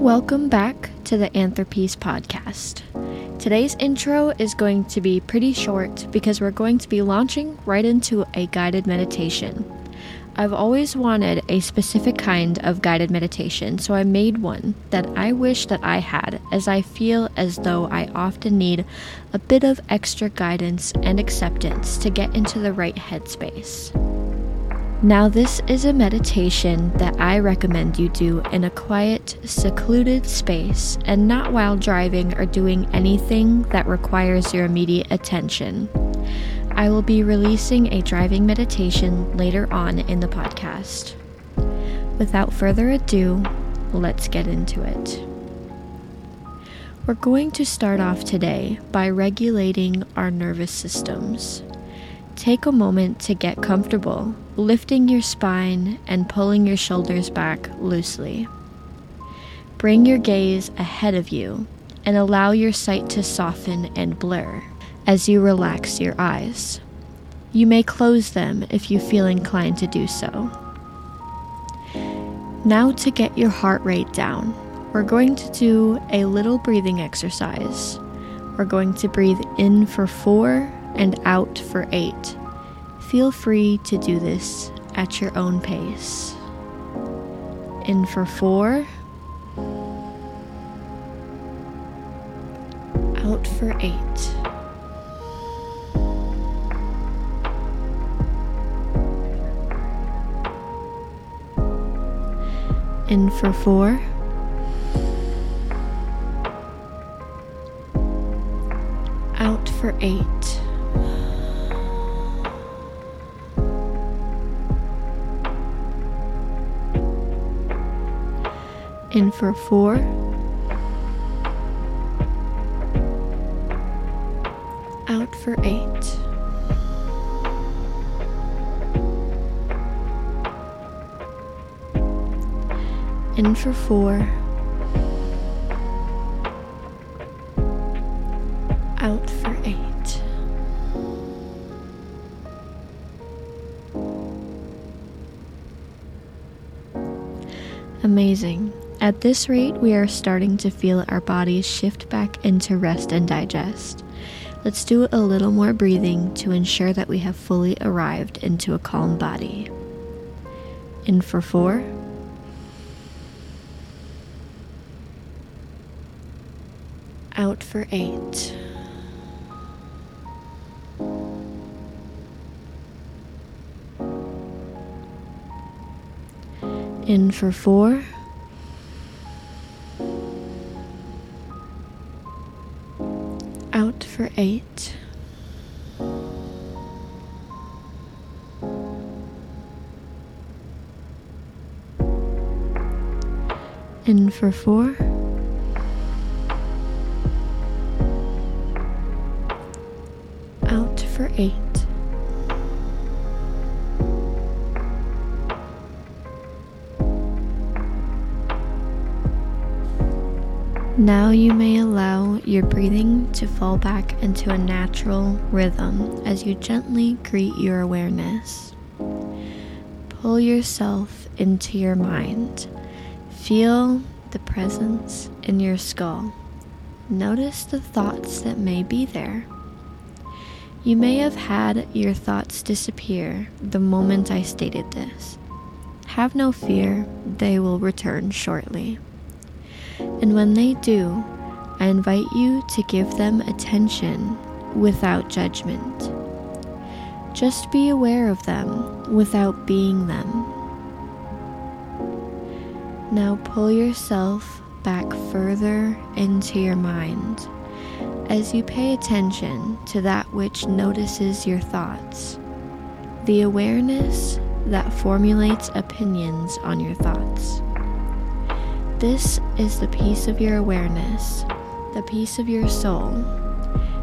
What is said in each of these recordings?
Welcome back to the Anthropeace podcast. Today's intro is going to be pretty short because we're going to be launching right into a guided meditation. I've always wanted a specific kind of guided meditation, so I made one that I wish that I had, as I feel as though I often need a bit of extra guidance and acceptance to get into the right headspace. Now, this is a meditation that I recommend you do in a quiet, secluded space and not while driving or doing anything that requires your immediate attention. I will be releasing a driving meditation later on in the podcast. Without further ado, let's get into it. We're going to start off today by regulating our nervous systems. Take a moment to get comfortable, lifting your spine and pulling your shoulders back loosely. Bring your gaze ahead of you and allow your sight to soften and blur as you relax your eyes. You may close them if you feel inclined to do so. Now, to get your heart rate down, we're going to do a little breathing exercise. We're going to breathe in for four and out for eight. Feel free to do this at your own pace. In for four, out for eight. in for four. Out for eight. In for four. Out for eight. in for four, out for eight. Amazing. At this rate, we are starting to feel our bodies shift back into rest and digest. Let's do a little more breathing to ensure that we have fully arrived into a calm body. In for four. out for eight. In for four. Eight. In for four. Now you may allow your breathing to fall back into a natural rhythm as you gently greet your awareness. Pull yourself into your mind. Feel the presence in your skull. Notice the thoughts that may be there. You may have had your thoughts disappear the moment I stated this. Have no fear, they will return shortly. And when they do, I invite you to give them attention without judgment. Just be aware of them without being them. Now pull yourself back further into your mind as you pay attention to that which notices your thoughts, the awareness that formulates opinions on your thoughts. This is the piece of your awareness, the piece of your soul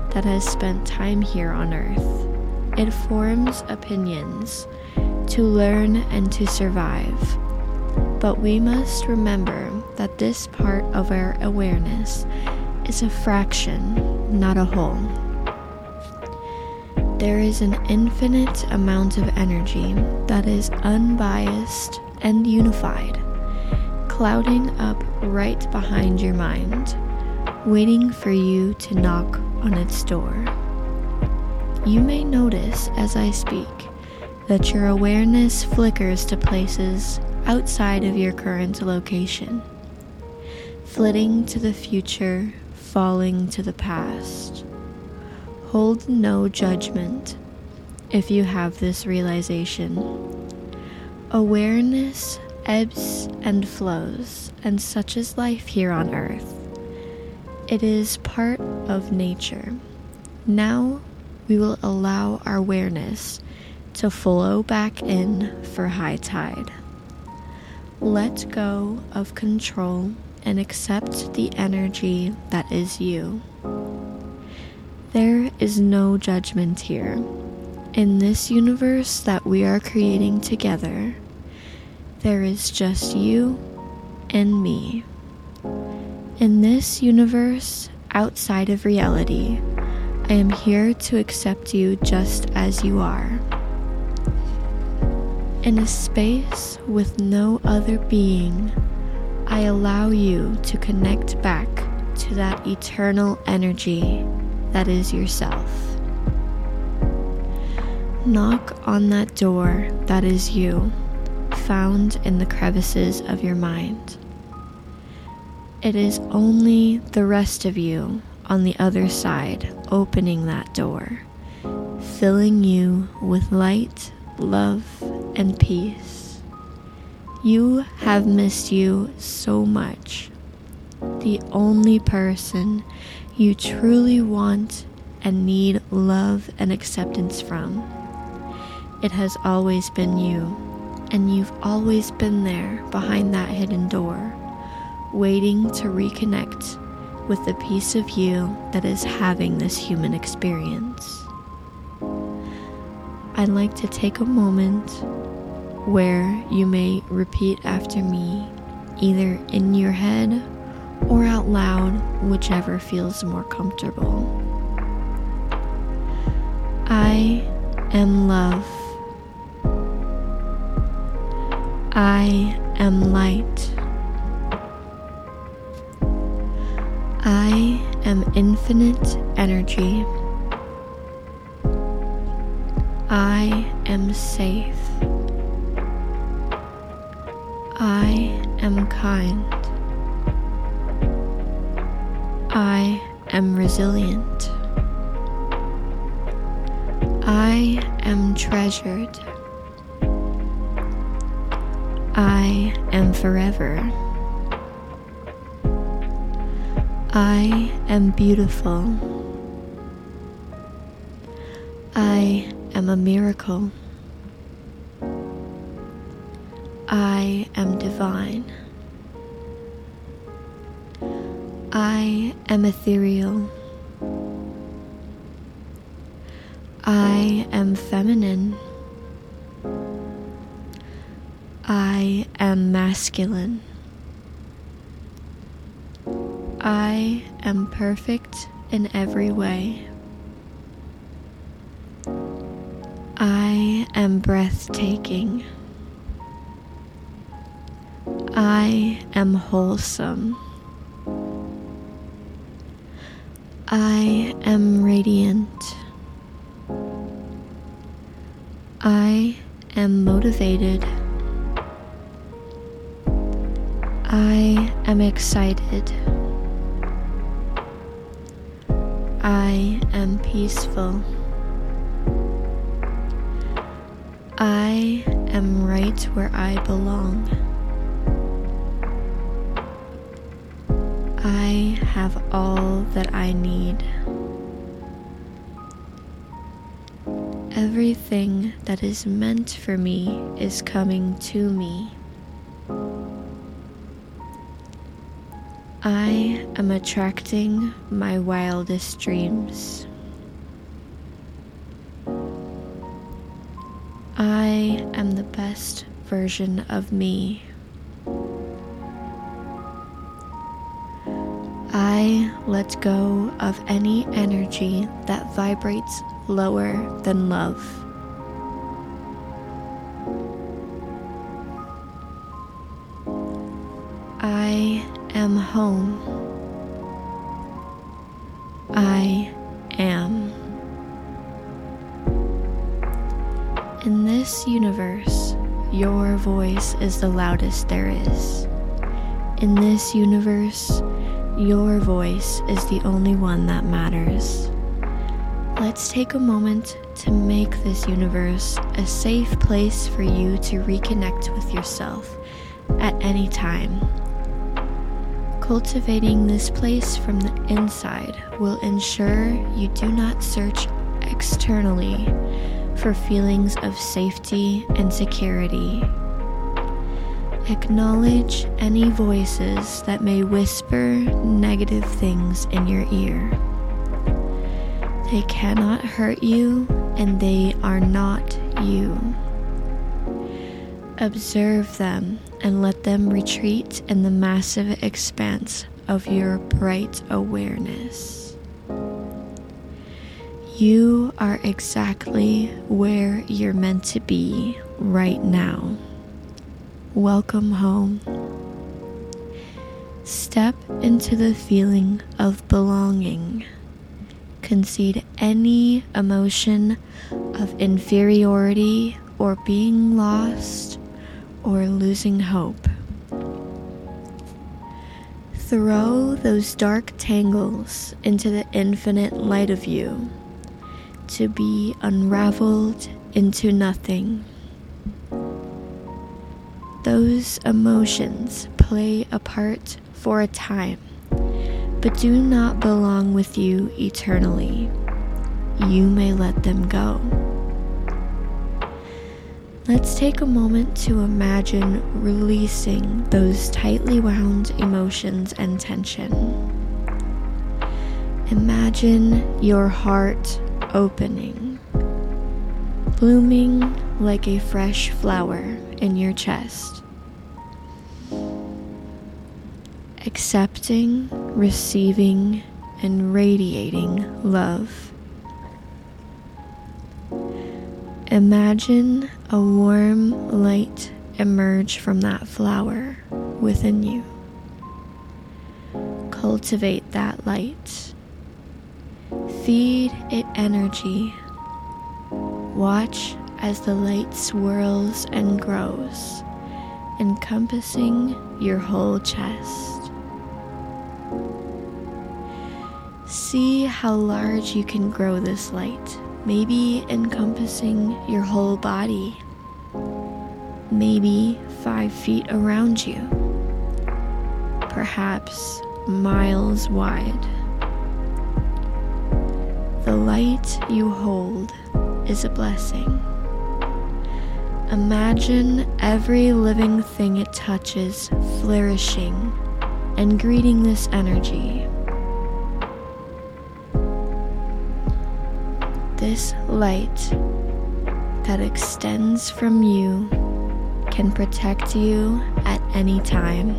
that has spent time here on earth. It forms opinions to learn and to survive. But we must remember that this part of our awareness is a fraction, not a whole. There is an infinite amount of energy that is unbiased and unified, clouding up right behind your mind, waiting for you to knock on its door. You may notice as I speak that your awareness flickers to places outside of your current location, flitting to the future, falling to the past. Hold no judgment if you have this realization. Awareness ebbs and flows, and such is life here on earth. It is part of nature. Now we will allow our awareness to flow back in for high tide. Let go of control and accept the energy that is you. There is no judgment here. In this universe that we are creating together, there is just you and me. In this universe, outside of reality, I am here to accept you just as you are. In a space with no other being, I allow you to connect back to that eternal energy that is yourself. Knock on that door that is you, found in the crevices of your mind. It is only the rest of you on the other side opening that door, filling you with light, love, and peace. You have missed you so much. The only person you truly want and need love and acceptance from. It has always been you, and you've always been there behind that hidden door, waiting to reconnect with the piece of you that is having this human experience. I'd like to take a moment where you may repeat after me, either in your head or out loud, whichever feels more comfortable. I am love. I am light. I am infinite energy. I am safe. I am kind. I am resilient. I am treasured. I am forever. I am beautiful. I am a miracle. I am divine. I am ethereal. I am feminine. I am masculine. I am perfect in every way. I am breathtaking. I am wholesome. I am radiant. I am motivated. I am excited. I am peaceful. I am right where I belong. I have all that I need. Everything that is meant for me is coming to me. I am attracting my wildest dreams. I am the best version of me. I let go of any energy that vibrates lower than love. I am home. I am. In this universe, your voice is the loudest there is. In this universe, your voice is the only one that matters. Let's take a moment to make this universe a safe place for you to reconnect with yourself at any time. Cultivating this place from the inside will ensure you do not search externally for feelings of safety and security. Acknowledge any voices that may whisper negative things in your ear. They cannot hurt you and they are not you. Observe them and let them retreat in the massive expanse of your bright awareness. You are exactly where you're meant to be right now. Welcome home. Step into the feeling of belonging. Concede any emotion of inferiority or being lost or losing hope. Throw those dark tangles into the infinite light of you to be unraveled into nothing. Those emotions play a part for a time, but do not belong with you eternally. You may let them go. Let's take a moment to imagine releasing those tightly wound emotions and tension. Imagine your heart opening, blooming like a fresh flower in your chest. Accepting, receiving, and radiating love. Imagine a warm light emerge from that flower within you. Cultivate that light Feed it energy. Watch as the light swirls and grows, encompassing your whole chest. See how large you can grow this light, maybe encompassing your whole body, maybe five feet around you, perhaps miles wide. The light you hold is a blessing. Imagine every living thing it touches flourishing and greeting this energy. This light that extends from you can protect you at any time.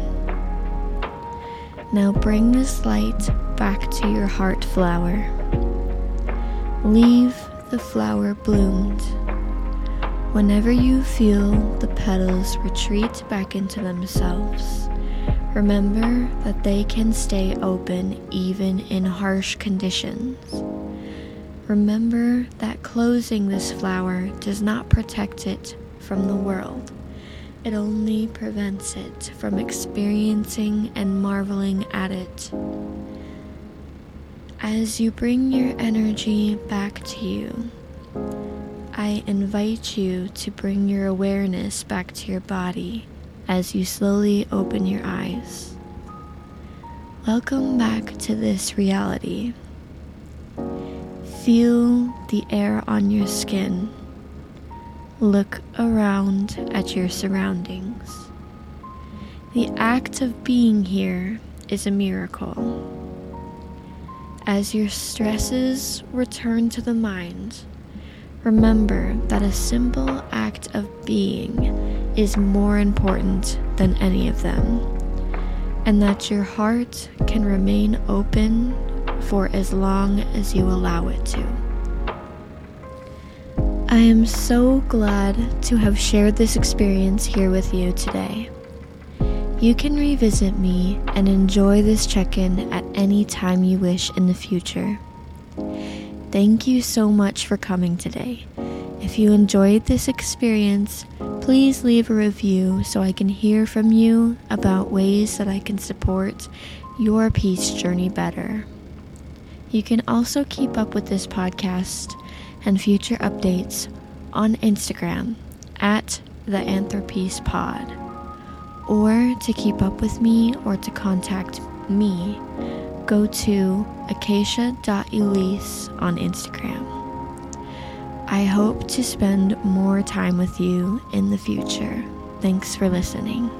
Now bring this light back to your heart flower. Leave the flower bloomed. Whenever you feel the petals retreat back into themselves, remember that they can stay open even in harsh conditions. Remember that closing this flower does not protect it from the world. It only prevents it from experiencing and marveling at it. As you bring your energy back to you, I invite you to bring your awareness back to your body as you slowly open your eyes. Welcome back to this reality. Feel the air on your skin. Look around at your surroundings. The act of being here is a miracle. As your stresses return to the mind, remember that a simple act of being is more important than any of them, and that your heart can remain open for as long as you allow it to. I am so glad to have shared this experience here with you today. You can revisit me and enjoy this check in at any time you wish in the future. Thank you so much for coming today. If you enjoyed this experience, please leave a review so I can hear from you about ways that I can support your peace journey better. You can also keep up with this podcast and future updates on Instagram at the Anthropeace Pod. Or to keep up with me or to contact me, go to acacia.elise on Instagram. I hope to spend more time with you in the future. Thanks for listening.